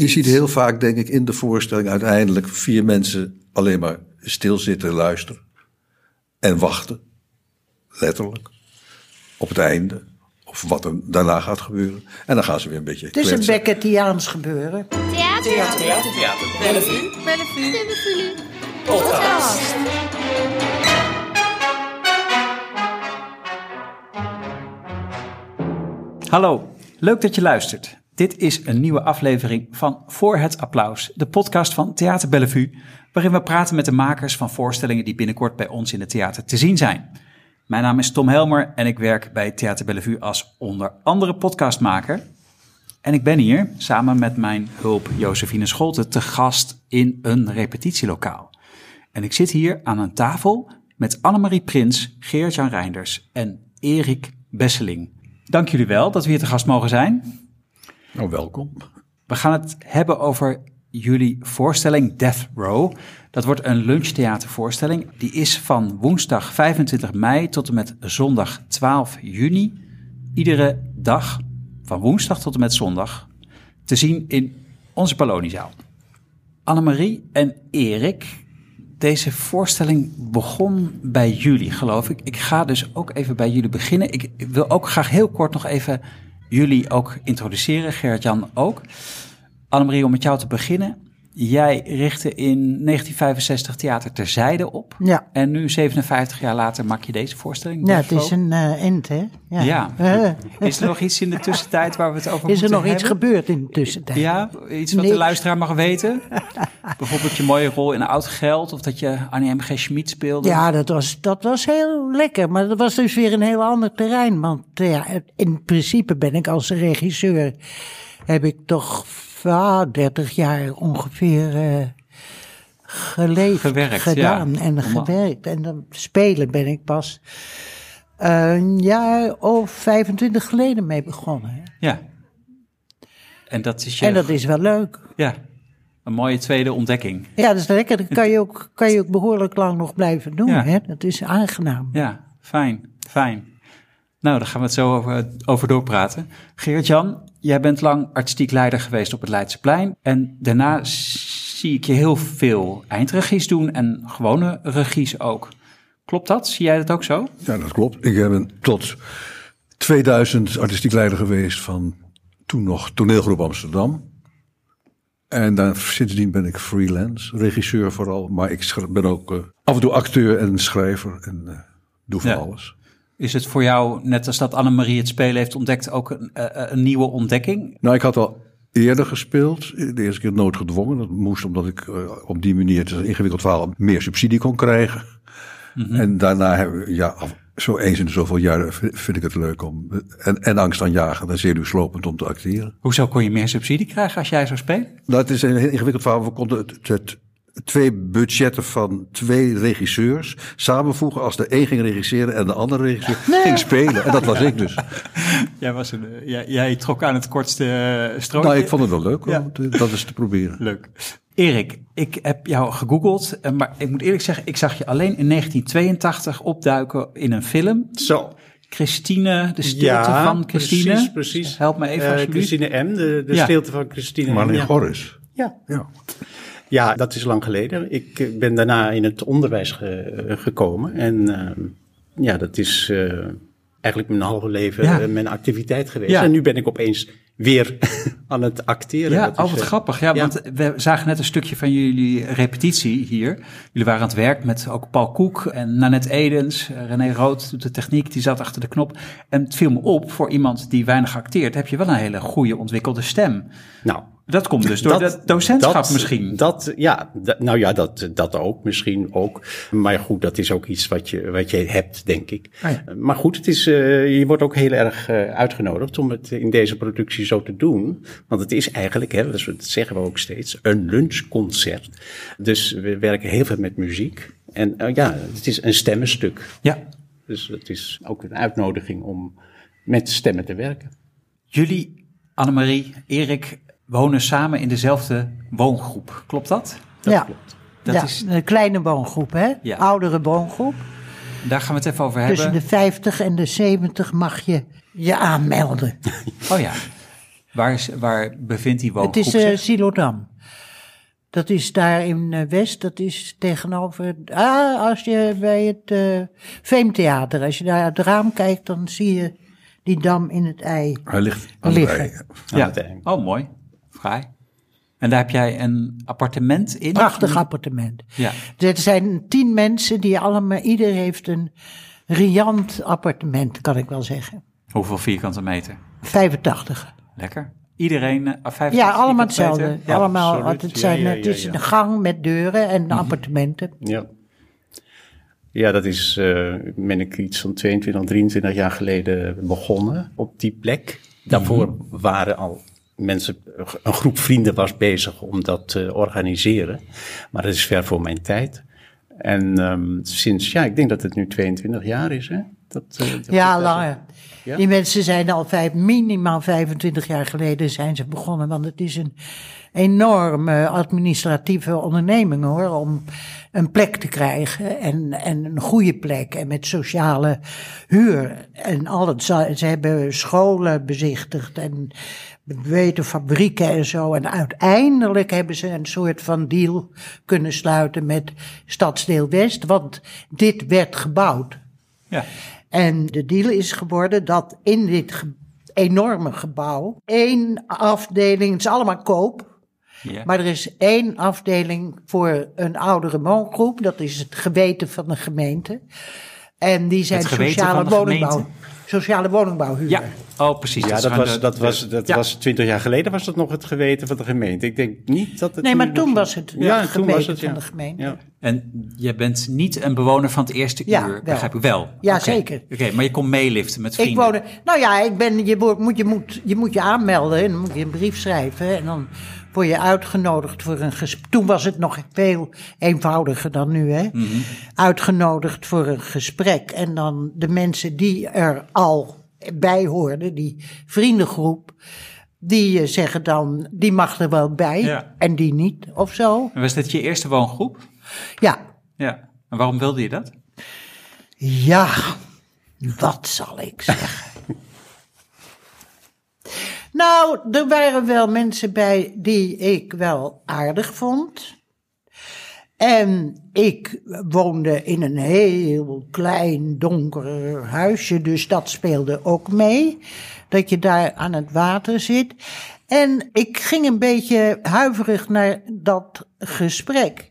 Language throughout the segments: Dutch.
Je ziet heel vaak, denk ik, in de voorstelling uiteindelijk vier mensen alleen maar stilzitten, luisteren en wachten. Letterlijk. Op het einde. Of wat er daarna gaat gebeuren. En dan gaan ze weer een beetje Het is een kletsen. Beckettiaans gebeuren. Theater. Theater, theater, theater. Bellevue. Bellevue. Podcast. Hallo, leuk dat je luistert. Dit is een nieuwe aflevering van Voor het Applaus, de podcast van Theater Bellevue, waarin we praten met de makers van voorstellingen die binnenkort bij ons in het theater te zien zijn. Mijn naam is Tom Helmer en ik werk bij Theater Bellevue als onder andere podcastmaker. En ik ben hier samen met mijn hulp Josephine Scholte te gast in een repetitielokaal. En ik zit hier aan een tafel met Annemarie Prins, Geert-Jan Reinders en Erik Besseling. Dank jullie wel dat we hier te gast mogen zijn. Nou, welkom. We gaan het hebben over jullie voorstelling Death Row. Dat wordt een lunchtheatervoorstelling. Die is van woensdag 25 mei tot en met zondag 12 juni. Iedere dag van woensdag tot en met zondag te zien in onze Paloniezaal. Annemarie en Erik, deze voorstelling begon bij jullie, geloof ik. Ik ga dus ook even bij jullie beginnen. Ik wil ook graag heel kort nog even jullie ook introduceren, Gerrit-Jan ook. Annemarie, om met jou te beginnen. Jij richtte in 1965 Theater Terzijde op. Ja. En nu, 57 jaar later, maak je deze voorstelling. Ja, het is een eh end, hè? Ja. Ja. Eh, Is er nog iets in de tussentijd waar we het over is er moeten nog iets hebben? gebeurd in de tussentijd? Ja, iets wat de luisteraar mag weten. Bijvoorbeeld je mooie rol in Oud Geld of dat je Annie M. G. Schmid speelde. Ja, dat was, dat was heel lekker. Maar dat was dus weer een heel ander terrein. Want ja, in principe ben ik als regisseur... heb ik toch ah, 30 jaar ongeveer eh, geleefd, Gewerkt, gedaan ja. en gewerkt. En dan spelen ben ik pas een jaar of 25 geleden mee begonnen. Hè? Ja. En dat is je... En dat is wel leuk. Ja, een mooie tweede ontdekking. Ja, dat is lekker. Dat kan je ook, kan je ook behoorlijk lang nog blijven doen. Ja. Hè? Dat is aangenaam. Ja, fijn, fijn. Nou, daar gaan we het zo over, over doorpraten. Geert-Jan, jij bent lang artistiek leider geweest op het Leidseplein. En daarna zie ik je heel veel eindregies doen en gewone regies ook. Klopt dat? Zie jij dat ook zo? Ja, dat klopt. Ik ben tot 2000 artistiek leider geweest van toen nog toneelgroep Amsterdam. En daar, sindsdien ben ik freelance, regisseur vooral. Maar ik ben ook eh, af en toe acteur en schrijver en eh, doe van Ja. alles. Is het voor jou, net als dat Annemarie het spelen heeft ontdekt, ook een, eh, een nieuwe ontdekking? Nou, ik had al eerder gespeeld. De eerste keer noodgedwongen. Dat moest omdat ik eh, op die manier, het is een ingewikkeld verhaal, meer subsidie kon krijgen. En daarna, heb, ja, zo eens in de zoveel jaar vind ik het leuk om. En, en angst aan jagen en zenuwslopend om te acteren. Hoezo kon je meer subsidie krijgen als jij zou spelen? Nou, het is een heel ingewikkeld verhaal. We konden het, het twee budgetten van twee regisseurs samenvoegen. Als de een ging regisseren en de andere regisseur ging spelen. En dat was ik dus. Jij, was een, eh, jij, jij trok aan het kortste eh, strookje. Nou, ik vond het wel leuk Ja. om te- dat eens te proberen. Leuk. Erik, ik heb jou gegoogeld, eh, maar ik moet eerlijk zeggen, ik zag je alleen in 1982 opduiken in een film. Zo. Christine, de stilte van Christine. precies, precies. Help me even alsjeblieft. Christine M, de, de Ja. stilte van Christine M. Marleen. Gorris. Ja. Ja. Ja, dat is lang geleden. Ik eh, ben daarna in het onderwijs ge- eh, gekomen. En eh, ja, dat is eh, eigenlijk mijn halve leven Ja. mijn activiteit geweest. Ja. En nu ben ik opeens weer aan het acteren. Ja, Dat oh, wat grappig. Ja, ja. want we zagen net een stukje van jullie repetitie hier. Jullie waren aan het werk met ook Paul Koek en Nanette Edens. René Rood doet de techniek, die zat achter de knop. En het viel me op, voor iemand die weinig acteert, heb je wel een hele goede ontwikkelde stem. Nou, Dat komt dus door dat, docentschap dat- misschien. Dat, ja, nou ja, dat, dat ook, misschien ook. Maar goed, dat is ook iets wat je, wat je hebt, denk ik. Ah ja. Maar goed, het is, eh, je wordt ook heel erg eh, uitgenodigd om het in deze productie zo te doen. Want het is eigenlijk, hè, dat zeggen we ook steeds, een lunchconcert. Dus we werken heel veel met muziek. En eh, ja, het is een stemmenstuk. Ja. Dus het is ook een uitnodiging om met stemmen te werken. Jullie, Annemarie, Erik, wonen samen in dezelfde woongroep. Klopt dat? Dat ja. klopt. Dat ja, is- een kleine woongroep, hè? Ja. Oudere woongroep. Daar gaan we het even over Tussen hebben. de 50 en de 70 mag je je aanmelden. Oh ja. Waar, is, waar bevindt die Het woongroep is eh zich? Silodam. Dat is daar in eh, West, dat is tegenover. Ah, als je bij het eh Veemtheater, als je daar uit het raam kijkt, dan zie je die dam in het ei. Hij ligt aan ei. ja. het eind. Oh, mooi. Fraai. En daar heb jij een appartement in? Prachtig appartement. Ja. Er zijn tien mensen die allemaal, ieder heeft een riant appartement, kan ik wel zeggen. Hoeveel vierkante meter? 85. Lekker. Iedereen, eh, 50 Ja, allemaal hetzelfde. allemaal, het, Ja, zijn, ja, het is een gang met deuren en Mhm. appartementen. Ja. Ja, dat is, eh ben ik iets van 22, 23 jaar geleden begonnen op die plek. Daarvoor waren al mensen, een groep vrienden was bezig om dat te organiseren. Maar dat is ver voor mijn tijd. En ehm, sinds, ja, ik denk dat het nu 22 jaar is, hè? Dat, eh, dat Ja, langer. Ja? Die mensen zijn al vijf, minimaal 25 jaar geleden zijn ze begonnen. Want het is een enorme administratieve onderneming hoor. Om een plek te krijgen. En, en een goede plek. En met sociale huur. En al het. Ze ze hebben scholen bezichtigd. En weten fabrieken en zo. En uiteindelijk hebben ze een soort van deal kunnen sluiten met Stadsdeel West. Want dit werd gebouwd. Ja. En de deal is geworden dat in dit ge- enorme gebouw één afdeling, het is allemaal koop, Ja. maar er is één afdeling voor een oudere woongroep, dat is het geweten van de gemeente. En die zijn sociale woningbouw, gemeente? sociale woningbouwhuur. ja, oh precies. Ja, dat was, de- dat, de- was, dat ja. was 20 jaar geleden was dat nog het geweten van de gemeente. Ik denk niet dat het. Nee, maar toen was het Ja, het toen geweten was het, van ja. de gemeente. Ja. En je bent niet een bewoner van het eerste Ja, uur, wel. begrijp ik wel? Ja, Oké. zeker. Oké, maar je kon meeliften met Ik vrienden? woonde, nou ja, ik ben, je, moet, je, moet, je moet je aanmelden en dan moet je een brief schrijven. En dan word je uitgenodigd voor een gesprek. Toen was het nog veel eenvoudiger dan nu, hè? Uitgenodigd voor een gesprek. En dan de mensen die er al bij hoorden, die vriendengroep, die eh, zeggen dan, die mag er wel bij Ja. en die niet, of zo. En was dit je eerste woongroep? Ja, Ja. En waarom wilde je dat? Ja, wat zal ik zeggen? Nou, er waren wel mensen bij die ik wel aardig vond. En ik woonde in een heel klein donker huisje, dus dat speelde ook mee. Dat je daar aan het water zit. En ik ging een beetje huiverig naar dat gesprek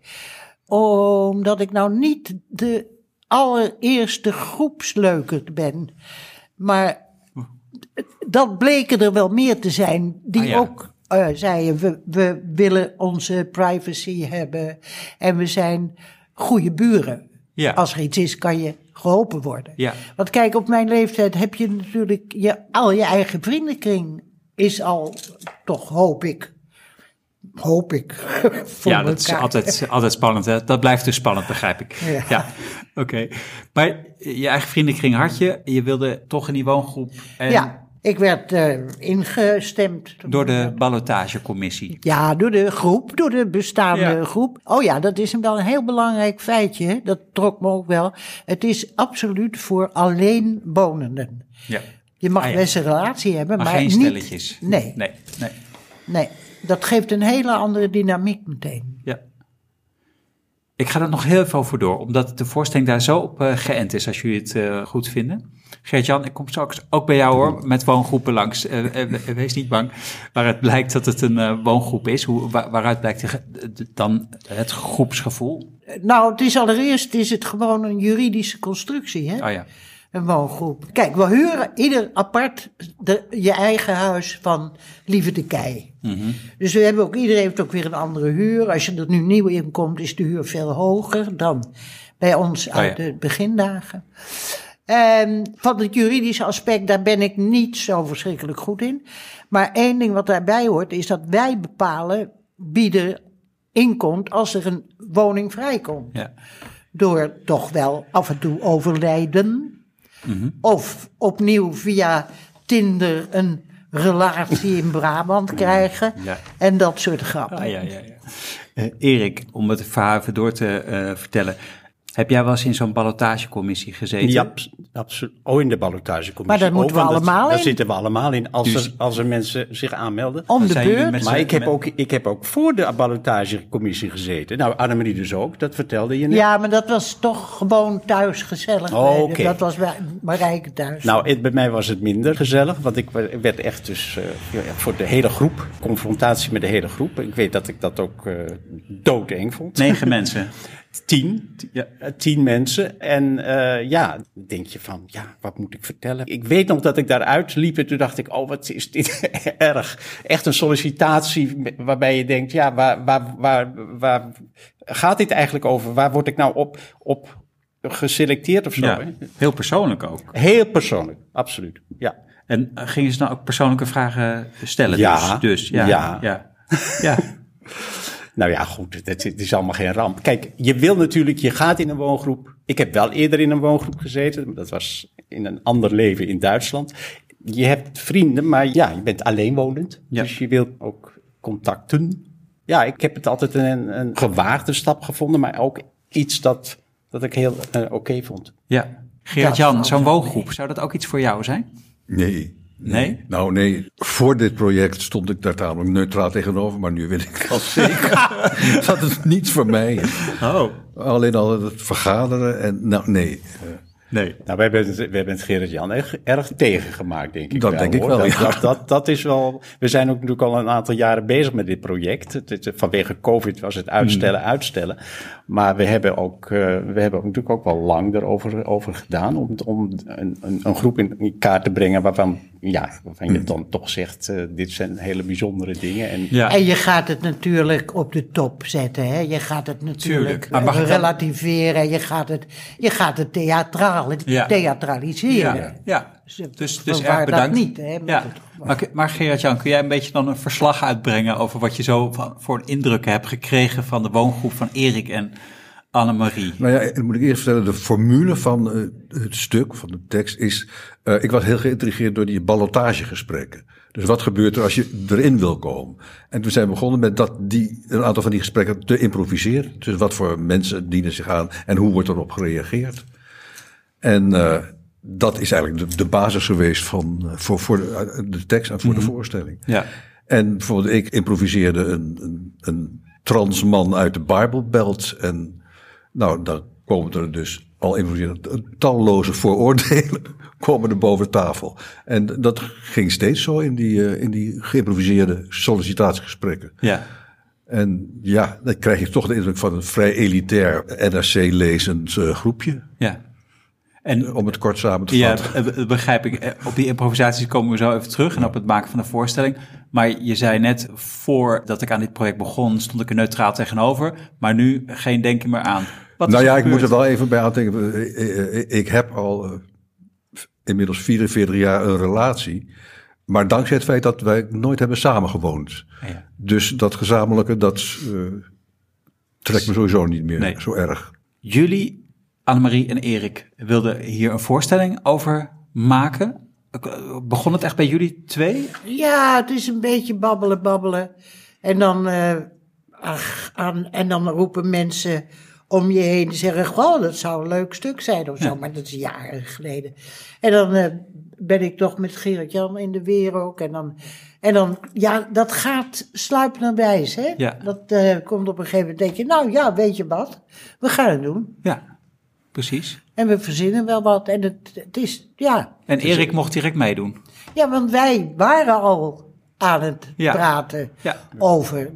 omdat ik nou niet de allereerste groepsleukert ben. Maar dat bleken er wel meer te zijn die Ah, ja. ook eh, zeiden: we, we willen onze privacy hebben en we zijn goede buren. Ja. Als er iets is, kan je geholpen worden. Ja. Want kijk, op mijn leeftijd heb je natuurlijk je, al je eigen vriendenkring is al toch, hoop ik. Hoop ik. voor ja, dat is altijd, altijd spannend. Hè? Dat blijft dus spannend, begrijp ik. Ja. Ja, oké. Maar je eigen vriendenkring had je. Je wilde toch in die woongroep. En Ja, ik werd eh, ingestemd. Door de ballotagecommissie. Ja, door de groep, door de bestaande Ja. groep. Oh ja, dat is een wel een heel belangrijk feitje. Dat trok me ook wel. Het is absoluut voor alleenwonenden. Ja. Je mag Ah, ja. best een relatie hebben, Maar, maar, geen niet... stelletjes. Nee, Nee, nee. nee. Dat geeft een hele andere dynamiek meteen. Ja. Ik ga er nog heel even over door, omdat de voorstelling daar zo op eh, geënt is, als jullie het eh, goed vinden. Geert-Jan, ik kom straks ook bij jou hoor, met woongroepen langs. Eh, wees niet bang, waaruit blijkt dat het een woongroep is. Hoe, waar- waaruit blijkt de ge- de- dan het groepsgevoel? Nou, het is allereerst is het gewoon een juridische constructie, hè? Oh ja, Een woongroep. Kijk, we huren ieder apart de, je eigen huis van Lieve de Kei. Dus we hebben ook, iedereen heeft ook weer een andere huur. Als je er nu nieuw in komt, is de huur veel hoger dan bij ons uit Oh ja. de begindagen. En van het juridische aspect, daar ben ik niet zo verschrikkelijk goed in. Maar één ding wat daarbij hoort, is dat wij bepalen wie er inkomt als er een woning vrijkomt ja. door toch wel af en toe overlijden. Of opnieuw via Tinder een relatie in Brabant krijgen. Ja. En dat soort grappen. Ah, ja, ja, ja. Eh, Erik, om het verhaal even door te eh, vertellen. Heb jij wel eens in zo'n ballotagecommissie gezeten? Ja, abs- absoluut. Oh, in de ballotagecommissie. Maar daar Oh, moeten we want dat- allemaal Daar in. zitten we allemaal in als, Dus- er, als er mensen zich aanmelden. Om de beurt. Maar ik heb, ook, ik heb ook voor de ballotagecommissie gezeten. Nou, Annemarie dus ook, dat vertelde je net. Ja, maar dat was toch gewoon thuis gezellig. Oh, oké. Dat was bij Marijke thuis. Nou, het- bij mij was het minder gezellig, want ik werd echt dus eh, ja, voor de hele groep, confrontatie met de hele groep. Ik weet dat ik dat ook eh doodeng vond. Negen mensen. Tien, Ja. eh, tien mensen. En eh, ja, denk je van, ja, wat moet ik vertellen? Ik weet nog dat ik daaruit liep en toen dacht ik, oh, wat is dit erg. Echt een sollicitatie waarbij je denkt, ja, waar, waar, waar, waar gaat dit eigenlijk over? Waar word ik nou op, op geselecteerd of zo? Ja, heel persoonlijk ook. Heel persoonlijk, absoluut. Ja. En eh, gingen ze dan ook persoonlijke vragen stellen? Ja, Dus, dus ja. ja. ja. ja. Nou ja, goed, het, is allemaal geen ramp. Kijk, je wil natuurlijk, je gaat in een woongroep. Ik heb wel eerder in een woongroep gezeten. maar Dat was in een ander leven in Duitsland. Je hebt vrienden, maar ja, je bent alleenwonend. Ja. Dus je wilt ook contacten. Ja, ik heb het altijd een, een gewaagde stap gevonden, maar ook iets dat, dat ik heel eh, oké vond. ja. Gerard-Jan, zo'n woongroep, zou dat ook iets voor jou zijn? Nee. Nee? Nou nee, voor dit project stond ik daar tamelijk neutraal tegenover, maar nu weet ik al zeker dat het niets voor mij is. Oh. Alleen al het vergaderen en nou nee. Nee. Nou, we hebben het, we hebben het Gerrit-Jan erg, erg tegengemaakt, denk ik Dat wel. denk ik hoor. wel, Dat, ja. dat, dat, dat is wel... We zijn ook natuurlijk al een aantal jaren bezig met dit project. Het, het- vanwege COVID was het uitstellen, Hmm. uitstellen. Maar we hebben ook, eh, we hebben ook natuurlijk ook wel lang erover over gedaan... om, om een, een, een groep in, kaart te brengen waarvan, ja, waarvan je dan toch zegt... eh, dit zijn hele bijzondere dingen. En, Ja. En je gaat het natuurlijk op de top zetten. Hè? Je gaat het Tuurlijk. natuurlijk eh, dan- relativeren. Je gaat het, je gaat het theatraal, Ja. theatraliseren. Ja, ja. Dus, dus erg dat bedankt. niet, hè, ja. Maar, maar Gerard-Jan, kun jij een beetje dan een verslag uitbrengen over wat je zo van, voor een indruk hebt gekregen van de woongroep van Erik en Annemarie? Nou ja, dan moet ik eerst vertellen, de formule van eh, het stuk, van de tekst, is... eh, ik was heel geïntrigeerd door die ballotagegesprekken. Dus wat gebeurt er als je erin wil komen? En toen zijn we begonnen met dat die, een aantal van die gesprekken te improviseren. Dus wat voor mensen dienen zich aan en hoe wordt erop gereageerd? En eh, dat is eigenlijk de, de basis geweest van, eh, voor, voor de, de tekst en voor de voorstelling. Ja. En bijvoorbeeld, ik improviseerde een, een, een transman uit de Bijbelbelt. En nou, dan komen er dus al talloze vooroordelen komen er boven tafel. En dat ging steeds zo in die, eh, in die geïmproviseerde sollicitatiegesprekken. Ja. En ja, dan krijg je toch de indruk van een vrij elitair NRC-lezend eh, groepje. ja. En Om het kort samen te Ja, vatten. dat begrijp ik. Eh, Op die improvisaties komen we zo even terug en op het maken van de voorstelling. Maar je zei net, voordat ik aan dit project begon, stond ik er neutraal tegenover. Maar nu geen denken meer aan. Wat nou ja, ik moet er wel even bij aandenken. Eh, eh, eh, Ik heb al eh, inmiddels 44 jaar een relatie. Maar dankzij het feit dat wij nooit hebben samengewoond. Ja. Dus dat gezamenlijke, dat eh, trekt me sowieso niet meer Nee. zo erg. Jullie, Annemarie en Erik, wilden hier een voorstelling over maken. Begon het echt bij jullie twee? Ja, het is een beetje babbelen, babbelen. En dan, eh, ach, aan, en dan roepen mensen om je heen en zeggen: Goh, dat zou een leuk stuk zijn of zo. Maar dat is jaren geleden. En dan eh, ben ik toch met Gerrit-Jan in de weer ook. En dan, en dan, ja, dat gaat sluipenderwijs, hè? Ja. Dat eh, komt op een gegeven moment, denk je: Nou ja, weet je wat? We gaan het doen. Ja, precies. En we verzinnen wel wat. En het, het is, ja. En Erik mocht direct meedoen. Ja, want wij waren al aan het Ja. praten Ja. over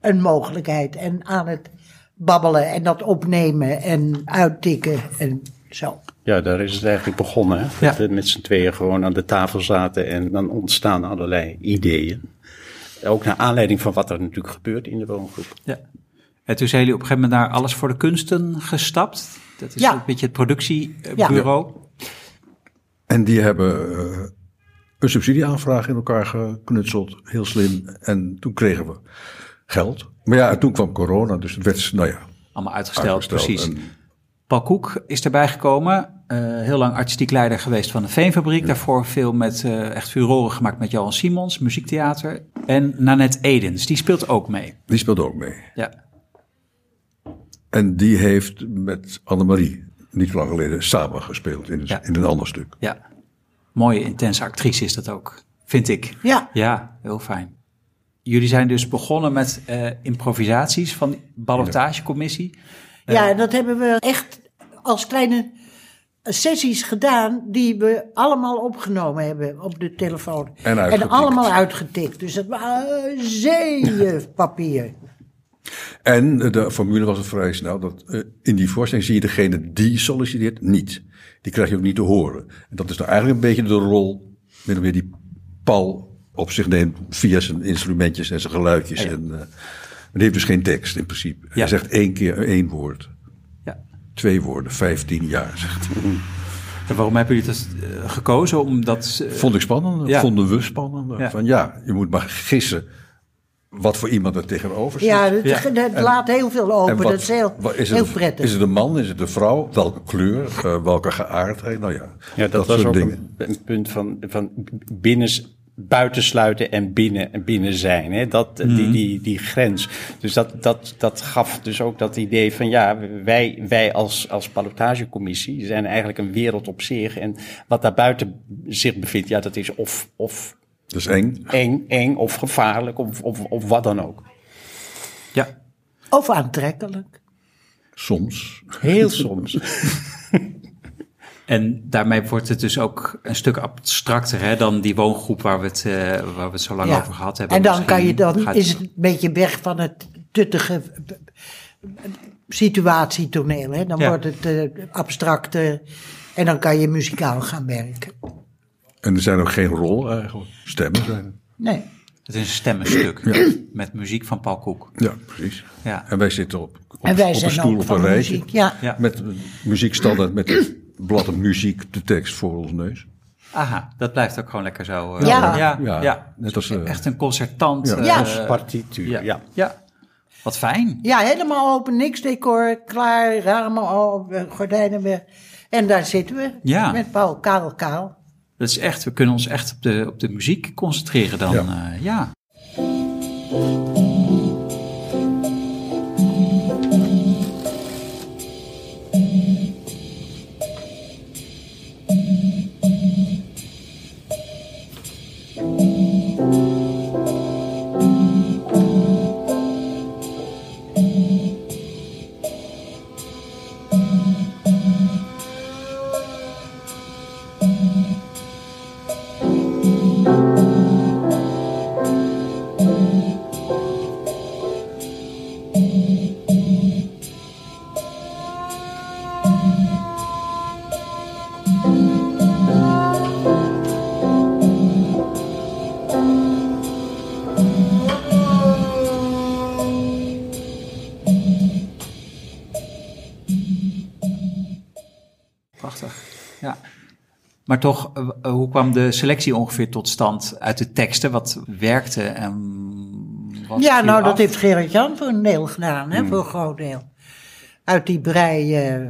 een mogelijkheid en aan het babbelen en dat opnemen en uittikken en zo. Ja, daar is het eigenlijk begonnen. Hè? Ja. Dat we met z'n tweeën gewoon aan de tafel zaten en dan ontstaan allerlei ideeën. Ook naar aanleiding van wat er natuurlijk gebeurt in de woongroep. Ja. En toen zijn jullie op een gegeven moment naar Alles voor de Kunsten gestapt. Dat is Ja. een beetje het productiebureau. En die hebben eh, een subsidieaanvraag in elkaar geknutseld. Heel slim. En toen kregen we geld. Maar ja, toen kwam corona. Dus het werd, nou ja, Allemaal uitgesteld, uitgesteld. precies. En- Paul Koek is erbij gekomen. eh, heel lang artistiek leider geweest van de Veenfabriek. Daarvoor veel met eh, echt furoren gemaakt met Johan Simons, muziektheater. En Nanette Edens, die speelt ook mee. die speelde ook mee. Ja. En die heeft met Annemarie niet lang geleden samen gespeeld in, Ja. in een ander stuk. Ja. Mooie, intense actrice is dat ook, vind ik. Ja. Ja, heel fijn. Jullie zijn dus begonnen met eh, improvisaties van ballotagecommissie. Ja, en dat hebben we echt als kleine sessies gedaan die we allemaal opgenomen hebben op de telefoon. En uitgetikt. allemaal uitgetikt. Dus dat waren zeeën papier. En eh, de formule was het vrij snel. Dat, eh, in die voorstelling zie je degene die solliciteert niet. Die krijg je ook niet te horen. En dat is nou eigenlijk een beetje de rol, min of meer die Paul op zich neemt via zijn instrumentjes en zijn geluidjes. En, eh, maar die heeft dus geen tekst in principe. Ja. Hij zegt één keer één woord. Ja. Twee woorden, vijftien jaar. Zegt hij. En waarom hebben jullie dat gekozen? Omdat, Vond ik spannend. Vonden we spannend. Van ja, je moet maar gissen wat voor iemand er tegenover zit. Ja, dat laat heel veel open. Wat- dat is heel, wat- is, heel het, prettig. is het een man, is het een vrouw? Welke kleur? eh, welke geaardheid? Nou ja, Ja, dat, was soort ook dingen. een, een punt van, van binnen, buitensluiten en binnen, en binnen zijn. Hè? Dat, die, die, die grens. Dus dat, dat, dat gaf dus ook dat idee van ja, wij, wij als, als palotagecommissie zijn eigenlijk een wereld op zich. En wat daar buiten zich bevindt, ja, dat is of, of Is eng. eng, eng of gevaarlijk of, of, of wat dan ook. ja. Of aantrekkelijk. Soms. Heel soms. En daarmee wordt het dus ook een stuk abstracter hè, dan die woongroep waar we het, eh, waar we het zo lang Ja. over gehad hebben. En dan kan je dan, gaat- is het een beetje weg van het tuttige situatietoneel. Hè? Dan Ja. wordt het eh, abstracter en dan kan je muzikaal gaan werken. En er zijn ook geen rollen eigenlijk. Stemmen zijn er. Nee. Het is een stemmenstuk met muziek van Paul Koek. Ja, precies. Ja. En wij zitten op, op, En wij op een zijn stoel ook op een rijtje. Ja. Ja. Met muziekstandaard met het blad muziek, de tekst voor ons neus. Aha, dat blijft ook gewoon lekker zo. eh, Ja. ja, Ja, ja. net als, eh, Echt een concertant. Ja. eh. Als partituur, ja. ja. ja. Wat fijn. ja, helemaal open, niks decor, klaar, ramen open, gordijnen weg. En daar zitten we Ja. met Paul Kaal Kaal. Dat is echt, we kunnen ons echt op de, op de muziek concentreren dan. Ja. Ja. Maar toch, eh, eh, hoe kwam de selectie ongeveer tot stand uit de teksten? Wat werkte en wat Ja, nou, dat heeft Gerard Jan voor een deel gedaan, hè, voor een groot deel. Uit die brei, eh,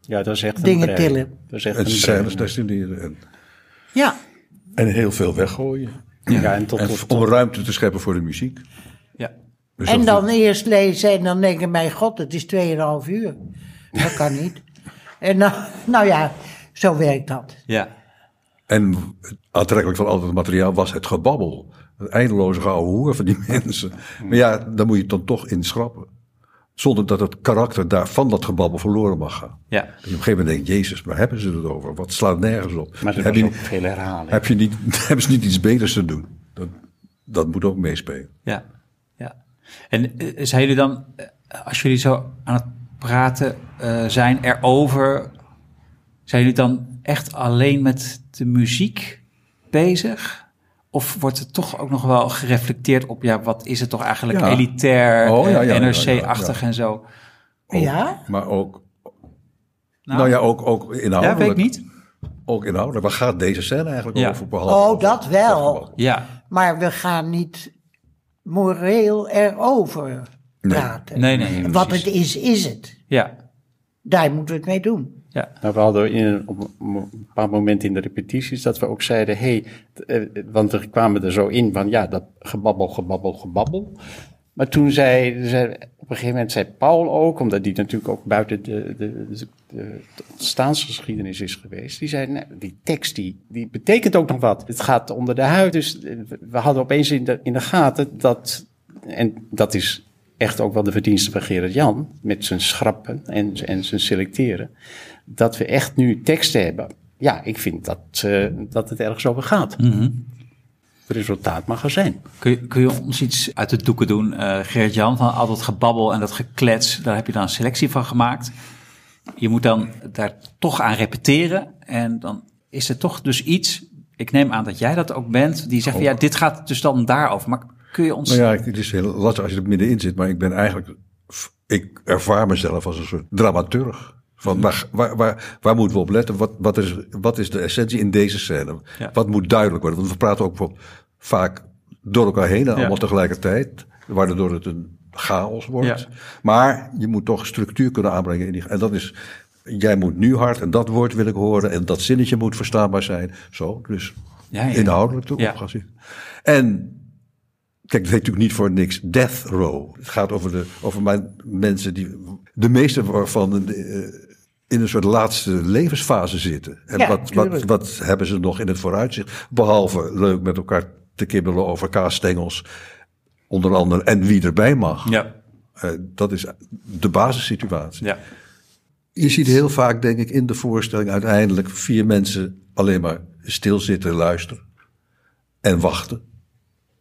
Ja, dat is echt Dingen een brei. tillen. Dat is echt En destineren. En, ja. en heel veel weggooien. Ja, en tot, En tot, om ruimte te scheppen voor de muziek. Ja. Dus En dan eerst lezen en dan denken, mijn god, het is 2,5 uur. Dat kan niet. En nou, nou ja, zo werkt dat. Ja. En aantrekkelijk van al het materiaal was het gebabbel. Het eindeloze gehoor van die mensen. Maar ja, dan moet je het dan toch inschrappen. Zonder dat het karakter daar van dat gebabbel verloren mag gaan. Ja. Dat je op een gegeven moment denkt, jezus, waar hebben ze het over? Wat slaat nergens op? maar er heb, was je, ook veel herhaling. heb je niet, hebben ze niet iets beters te doen? Dat, dat moet ook meespelen. Ja, ja. En eh, zijn jullie dan, eh, als jullie zo aan het praten eh, zijn erover, zijn jullie dan echt alleen met de muziek bezig? Of wordt het toch ook nog wel gereflecteerd op, ja, wat is het toch eigenlijk Ja. elitair, Oh, ja, eh, ja, ja, NRC-achtig ja, en zo? Ook, Ja? Maar ook, nou, ja, ook, ook ja, inhoudelijk. weet ik niet. Ook inhoudelijk. Waar gaat deze scène eigenlijk Ja. over? Behalve Oh, dat wel. Ja, Maar we gaan niet moreel erover praten. nee, nee. Wat het is, is het. Ja, Daar moeten we het mee doen. Ja, Nou, we hadden in op een bepaald moment in de repetities dat we ook zeiden, hey, eh, want we kwamen er zo in van, ja, dat gebabbel, gebabbel, gebabbel. Maar toen zei, op een gegeven moment zei Paul ook, omdat die natuurlijk ook buiten de, de, de, de ontstaansgeschiedenis is geweest. Die zei, nou, die tekst die, die betekent ook nog wat. Het gaat onder de huid. Dus we hadden opeens in de, in de gaten dat, en dat is echt ook wel de verdienste van Gerard Jan, met zijn schrappen en, en zijn selecteren, dat we echt nu teksten hebben. Ja, ik vind dat, uh, dat het ergens over gaat. Mhm. Het resultaat mag er zijn. Kun je, kun je ons iets uit de doeken doen, uh, Gerrit-Jan, van al dat gebabbel en dat geklets, daar heb je dan een selectie van gemaakt. Je moet dan daar toch aan repeteren en dan is er toch dus iets, ik neem aan dat jij dat ook bent, die zegt van ja, dit gaat dus dan daarover. Maar kun je ons... Nou ja, het is heel lastig als je er middenin zit, maar ik ben eigenlijk, ik ervaar mezelf als een soort dramaturg. Van waar, waar, waar, waar moeten we op letten? Wat, wat, is, wat is de essentie in deze scène? Ja. Wat moet duidelijk worden? Want we praten ook vaak door elkaar heen, en allemaal tegelijkertijd, waardoor het een chaos wordt. Ja. Maar je moet toch structuur kunnen aanbrengen. In die, en dat is, jij moet nu hard en dat woord wil ik horen en dat zinnetje moet verstaanbaar zijn. Zo, dus Ja, ja. inhoudelijk toe Ja. op gaan zitten. En Kijk, het heet natuurlijk niet voor niks Death Row. Het gaat over, de, over mijn mensen die, de meeste waarvan eh, in een soort laatste levensfase zitten. En Ja, wat, wat, wat hebben ze nog in het vooruitzicht? Behalve leuk met elkaar te kibbelen over kaasstengels, onder andere, en wie erbij mag. Ja, Eh, dat is de basissituatie. ja. Je ziet heel vaak, denk ik, in de voorstelling uiteindelijk vier mensen alleen maar stilzitten, luisteren en wachten.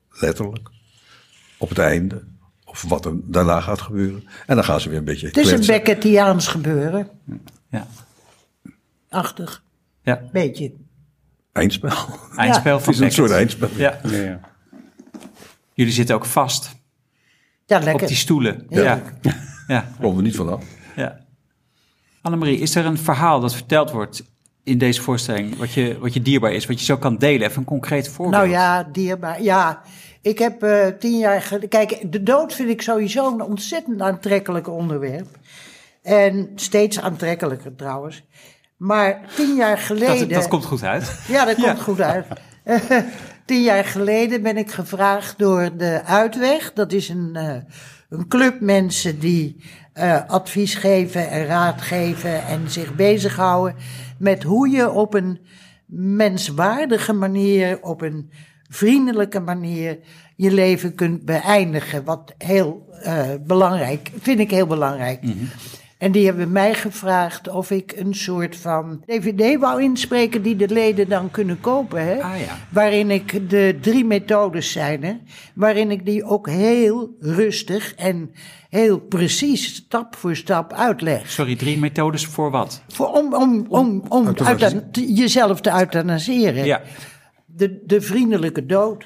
Letterlijk. Op het einde. Of wat er daarna gaat gebeuren. En dan gaan ze weer een beetje Het is een kletsen. Beckettiaans gebeuren. ja. Achtig. ja. Beetje. Eindspel. Eindspel Het van is een Beckett. soort eindspel. Ja. Ja. Jullie zitten ook vast Ja, op lekker. die stoelen. Ja. Ja. Ja. ja. Komen we niet vanaf. Annemarie, is er een verhaal dat verteld wordt in deze voorstelling, wat je, wat je dierbaar is, wat je zo kan delen? Even een concreet voorbeeld. Nou ja, dierbaar. Ja, ik heb eh, tien jaar geleden. Kijk, de dood vind ik sowieso een ontzettend aantrekkelijk onderwerp. En steeds aantrekkelijker trouwens. Maar tien jaar geleden. dat, dat komt goed uit. Ja, dat Ja. komt goed uit. Tien jaar geleden ben ik gevraagd door de Uitweg. Dat is een, eh, een club mensen die eh, advies geven en raad geven en zich bezighouden met hoe je op een menswaardige manier, op een vriendelijke manier je leven kunt beëindigen. Wat heel eh, belangrijk, vind ik heel belangrijk. En die hebben mij gevraagd of ik een soort van DVD wou inspreken die de leden dan kunnen kopen. Hè? Ah, ja. Waarin ik de drie methodes zijn, hè? waarin ik die ook heel rustig en heel precies stap voor stap uitleg. Sorry, drie methodes voor wat? Voor, om om, om, om te- jezelf te euthanaseren. Ja. De, de vriendelijke dood.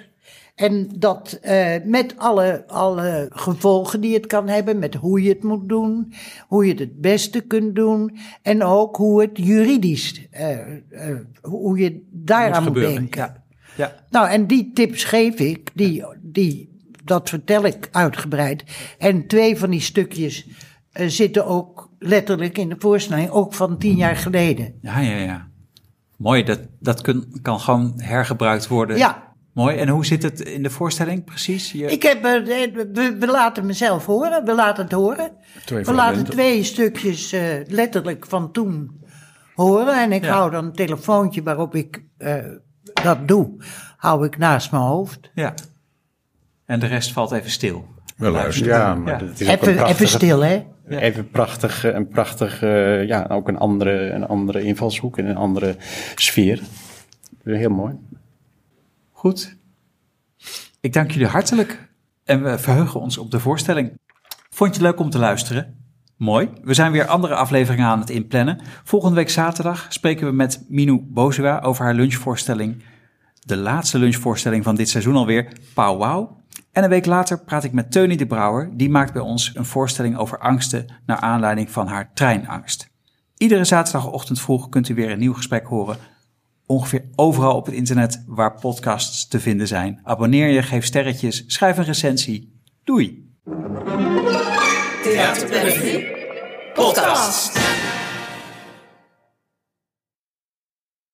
En dat eh, met alle, alle gevolgen die het kan hebben, met hoe je het moet doen, hoe je het het beste kunt doen en ook hoe het juridisch, eh, eh, hoe je daaraan moet, gebeuren. denken. Ja. Ja. Nou, en die tips geef ik, die, die, dat vertel ik uitgebreid. En twee van die stukjes zitten ook letterlijk in de voorstelling, ook van tien jaar geleden. Ja, ja, ja. Mooi, dat, dat kun, kan gewoon hergebruikt worden. Ja. Mooi. En hoe zit het in de voorstelling precies? Je, Ik heb, eh, we, we laten mezelf horen, we laten het horen. Twee we laten twee stukjes eh, letterlijk van toen horen. En ik Ja. hou dan een telefoontje waarop ik eh, dat doe, hou ik naast mijn hoofd. Ja. En de rest valt even stil. We luisteren. Ja, maar Ja. het is prachtige, even stil, hè? Even prachtig, een prachtig, ja, ook een andere, een andere invalshoek en een andere sfeer. Heel mooi. Goed. Ik dank jullie hartelijk en we verheugen ons op de voorstelling. Vond je het leuk om te luisteren? Mooi. We zijn weer andere afleveringen aan het inplannen. Volgende week zaterdag spreken we met Minou Bozua over haar lunchvoorstelling. De laatste lunchvoorstelling van dit seizoen alweer, Pauw Wauw. En een week later praat ik met Teunie de Brouwer. Die maakt bij ons een voorstelling over angsten naar aanleiding van haar treinangst. Iedere zaterdagochtend vroeg kunt u weer een nieuw gesprek horen ongeveer overal op het internet waar podcasts te vinden zijn. Abonneer je, geef sterretjes, schrijf een recensie. Doei! Podcast.